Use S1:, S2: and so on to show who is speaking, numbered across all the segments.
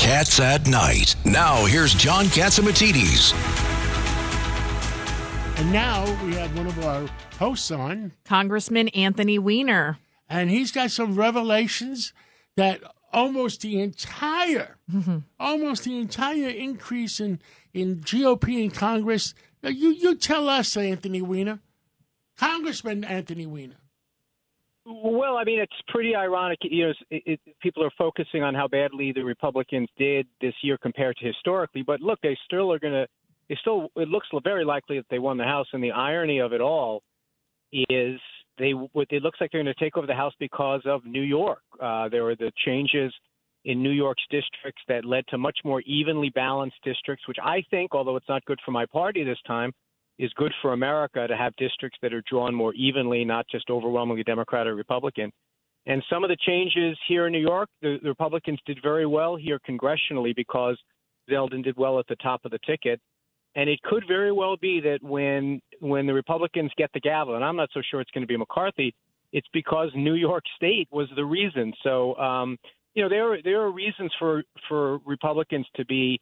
S1: Cats at Night. Now, here's John Catsimatidis.
S2: And now we have one of our hosts on,
S3: Congressman Anthony Weiner.
S2: and he's got some revelations that almost the entire, almost the entire increase in, in GOP in Congress. Now, you, you tell us, Anthony Weiner, Congressman Anthony Weiner.
S4: Well, I mean, it's pretty ironic. You know, it, it, people are focusing on how badly the Republicans did this year compared to historically. But look, they still are going to. They still. It looks very likely that they won the House. And the irony of it all is they. It looks like they're going to take over the House because of New York. Uh, there were the changes in New York's districts that led to much more evenly balanced districts, which I think, although it's not good for my party this time, is good for America to have districts that are drawn more evenly, not just overwhelmingly Democrat or Republican. And some of the changes here in New York, the, the Republicans did very well here congressionally because Zeldin did well at the top of the ticket. And it could very well be that when when the Republicans get the gavel, and I'm not so sure it's going to be McCarthy, it's because New York State was the reason. So um, you know there are there are reasons for for Republicans to be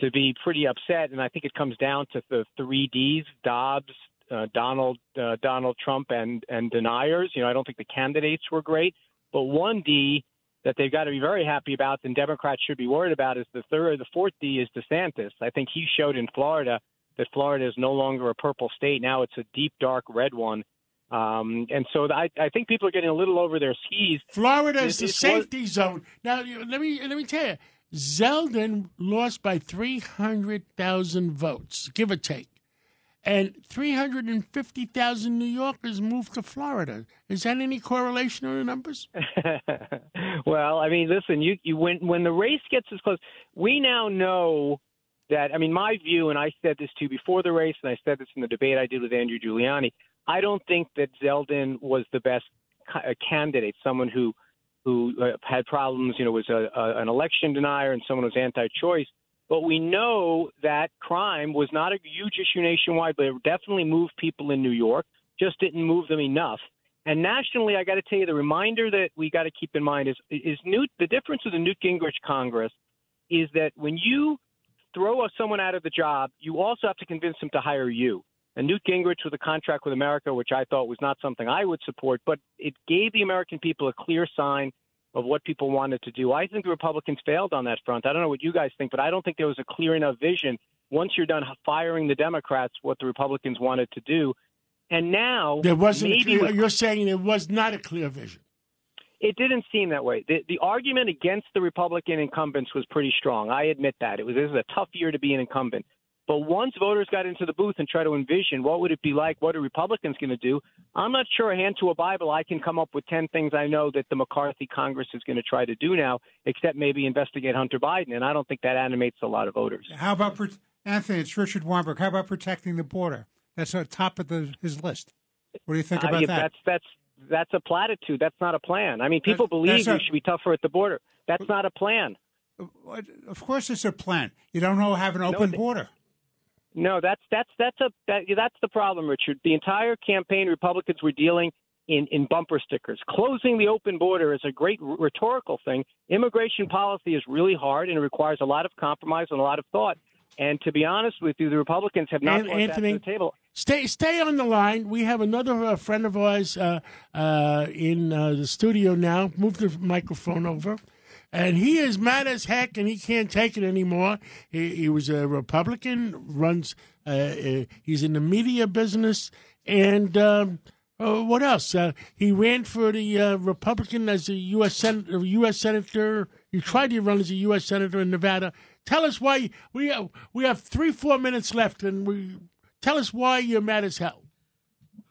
S4: to be pretty upset, and I think it comes down to the three Ds: Dobbs, uh, Donald, uh, Donald Trump, and and deniers. You know, I don't think the candidates were great, but one D that they've got to be very happy about, and Democrats should be worried about, is the third, the fourth D is DeSantis. I think he showed in Florida that Florida is no longer a purple state; now it's a deep, dark red one. Um, and so I, I think people are getting a little over their skis.
S2: Florida is the safety zone. Now, let me let me tell you, Zeldin lost by three hundred thousand votes, give or take, and three hundred and fifty thousand New Yorkers moved to Florida. Is that any correlation on the numbers?
S4: well, I mean, listen, you, you when when the race gets as close, we now know that. I mean, my view, and I said this too before the race, and I said this in the debate I did with Andrew Giuliani. I don't think that Zeldin was the best uh, candidate. Someone who who uh, had problems, you know, was a, a, an election denier and someone was anti-choice. But we know that crime was not a huge issue nationwide, but it definitely moved people in New York. Just didn't move them enough. And nationally, I got to tell you, the reminder that we got to keep in mind is is Newt. The difference with the Newt Gingrich Congress is that when you throw someone out of the job, you also have to convince them to hire you. And Newt Gingrich with a contract with America, which I thought was not something I would support, but it gave the American people a clear sign of what people wanted to do. I think the Republicans failed on that front. I don't know what you guys think, but I don't think there was a clear enough vision once you're done firing the Democrats what the Republicans wanted to do. And now
S2: There wasn't. Clear,
S4: with-
S2: you're saying there was not a clear vision.
S4: it didn't seem that way. The, the argument against the Republican incumbents was pretty strong. I admit that. It was this is a tough year to be an incumbent. But once voters got into the booth and try to envision what would it be like, what are Republicans going to do, I'm not sure, a hand to a Bible, I can come up with 10 things I know that the McCarthy Congress is going to try to do now, except maybe investigate Hunter Biden. And I don't think that animates a lot of voters.
S5: How about pro- Anthony? It's Richard Weinberg. How about protecting the border? That's on top of the, his list. What do you think
S4: Uh,
S5: about
S4: yeah,
S5: that?
S4: That's that's that's a platitude. That's not a plan. I mean, people believe you should be tougher at the border. That's not a plan.
S5: Of course, it's a plan. You don't know have an open
S4: they-
S5: border.
S4: No, that's that's that's a that, that's the problem, Richard. The entire campaign, Republicans were dealing in in bumper stickers. Closing the open border is a great r- rhetorical thing. Immigration policy is really hard and it requires a lot of compromise and a lot of thought. And to be honest with you, the Republicans have not
S2: An-
S4: brought that to the table.
S2: Stay, stay on the line. We have another uh, friend of ours uh, uh, in uh, the studio now. Move the microphone over, and he is mad as heck, and he can't take it anymore. He, he was a Republican, runs. Uh, uh, he's in the media business, and um, uh, what else? Uh, he ran for the uh, Republican as a U.S. Sen- uh, U.S. senator. He tried to run as a U.S. senator in Nevada. Tell us why we have, we have three four minutes left, and we tell us why you're mad as hell.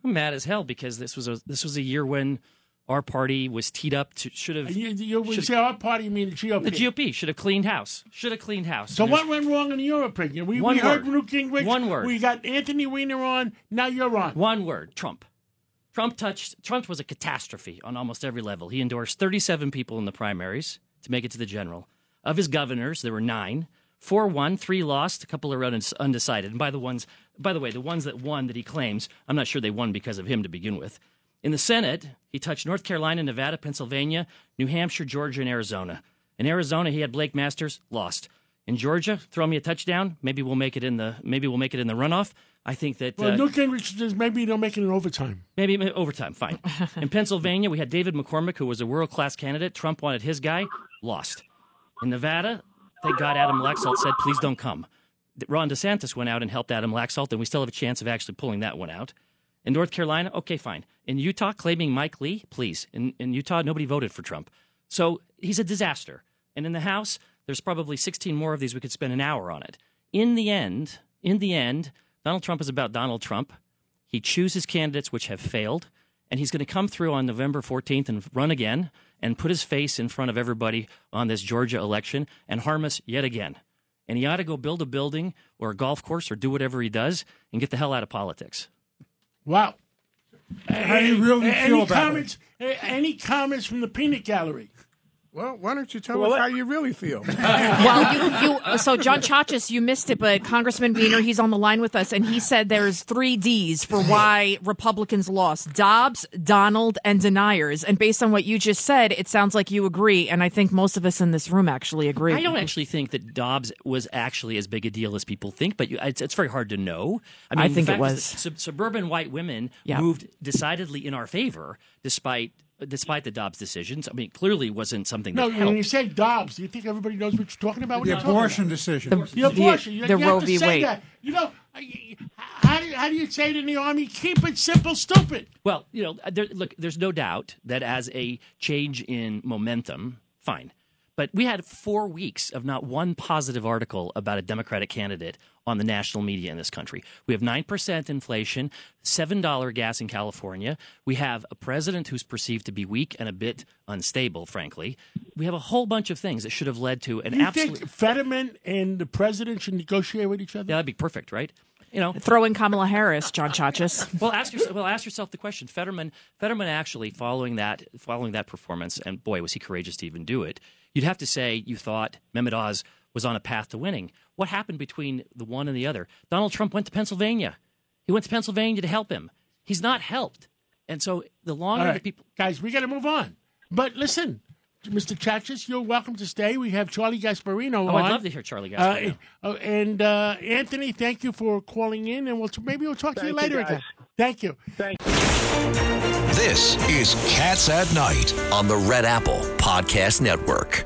S6: I'm mad as hell because this was a this was a year when Our party was teed up to should have.
S2: You, you, when you say our party, you mean the GOP.
S6: the GOP should have cleaned house. Should have cleaned house.
S2: So
S6: And
S2: what went wrong in your opinion? We,
S6: One
S2: we heard
S6: word.
S2: Newt Gingrich.
S6: One word.
S2: We got Anthony Weiner on. Now you're on.
S6: One word: Trump. Trump touched. Trump was a catastrophe on almost every level. He endorsed 37 people in the primaries to make it to the general. Of his governors, there were nine. Four won, three lost, a couple are unde- undecided. And by the ones, by the way, the ones that won that he claims, I'm not sure they won because of him to begin with. In the Senate, he touched North Carolina, Nevada, Pennsylvania, New Hampshire, Georgia, and Arizona. In Arizona, he had Blake Masters, lost. In Georgia, throw me a touchdown. Maybe we'll make it in the maybe we'll make it in the runoff. I think that
S2: Well,
S6: uh,
S2: Newt Gingrich says maybe they'll make it in overtime.
S6: Maybe maybe overtime, fine. In Pennsylvania, we had David McCormick, who was a world class candidate. Trump wanted his guy, lost. In Nevada, thank God Adam Laxalt said, please don't come. Ron DeSantis went out and helped Adam Laxalt, and we still have a chance of actually pulling that one out. In North Carolina, okay, fine. In Utah, claiming Mike Lee, please. In, in Utah, nobody voted for Trump. So he's a disaster. And in the House, there's probably 16 more of these. We could spend an hour on it. In the end, in the end, Donald Trump is about Donald Trump. He chooses candidates which have failed, and he's going to come through on November 14th and run again and put his face in front of everybody on this Georgia election and harm us yet again. And he ought to go build a building or a golf course or do whatever he does and get the hell out of politics.
S2: Wow.
S5: How do you really
S2: any
S5: feel about
S2: comments, it? Any comments from the peanut gallery?
S7: Well, why don't you tell us how you really feel?
S3: well, you, you, so John Chachas, you missed it, but Congressman Weiner, he's on the line with us, and he said there's three D's for why Republicans lost: Dobbs, Donald, and deniers. And based on what you just said, it sounds like you agree, and I think most of us in this room actually agree.
S6: I don't actually think that Dobbs was actually as big a deal as people think, but you, it's, it's very hard to know. I, mean,
S3: I think it was.
S6: sub- suburban white women
S3: Yeah.
S6: moved decidedly in our favor, despite despite the Dobbs decisions. I mean, it clearly wasn't something that
S2: No,
S6: helped.
S2: when you say Dobbs, do you think everybody knows what you're talking about? What
S5: The
S2: you're talking
S5: abortion
S2: about?
S5: decision.
S2: The abortion. You,
S3: the
S2: you
S3: Roe
S2: have to
S3: v. Wade.
S2: that. You know, how do, how do you say it in the army? Keep it simple, stupid.
S6: Well, you know, there, look, there's no doubt that as a change in momentum, fine. But we had four weeks of not one positive article about a Democratic candidate on the national media in this country. We have 9% inflation, $7 gas in California. We have a president who's perceived to be weak and a bit unstable, frankly. We have a whole bunch of things that should have led to an
S2: you
S6: absolute.
S2: think Fetterman and the president should negotiate with each other?
S6: Yeah, that'd be perfect, right? You know,
S3: Throw in Kamala Harris, John Chachas.
S6: well, ask yourself. Well, ask yourself the question. Fetterman, Fetterman actually following that, following that performance, and boy, was he courageous to even do it. You'd have to say you thought Mehmet Oz was on a path to winning. What happened between the one and the other? Donald Trump went to Pennsylvania. He went to Pennsylvania to help him. He's not helped, and so the longer
S2: All
S6: the people.
S2: guys, we got to move on. But listen, Mr. Chachas, you're welcome to stay. We have Charlie Gasparino
S6: Oh,
S2: on.
S6: I'd love to hear Charlie
S2: Uh,
S6: Gasparino.
S2: uh, and uh, Anthony, thank you for calling in, and we'll maybe we'll talk to you
S4: Thank you,
S2: again. Thank you.
S4: Thank
S1: This is Cats at Night.
S8: on the Red Apple Podcast Network.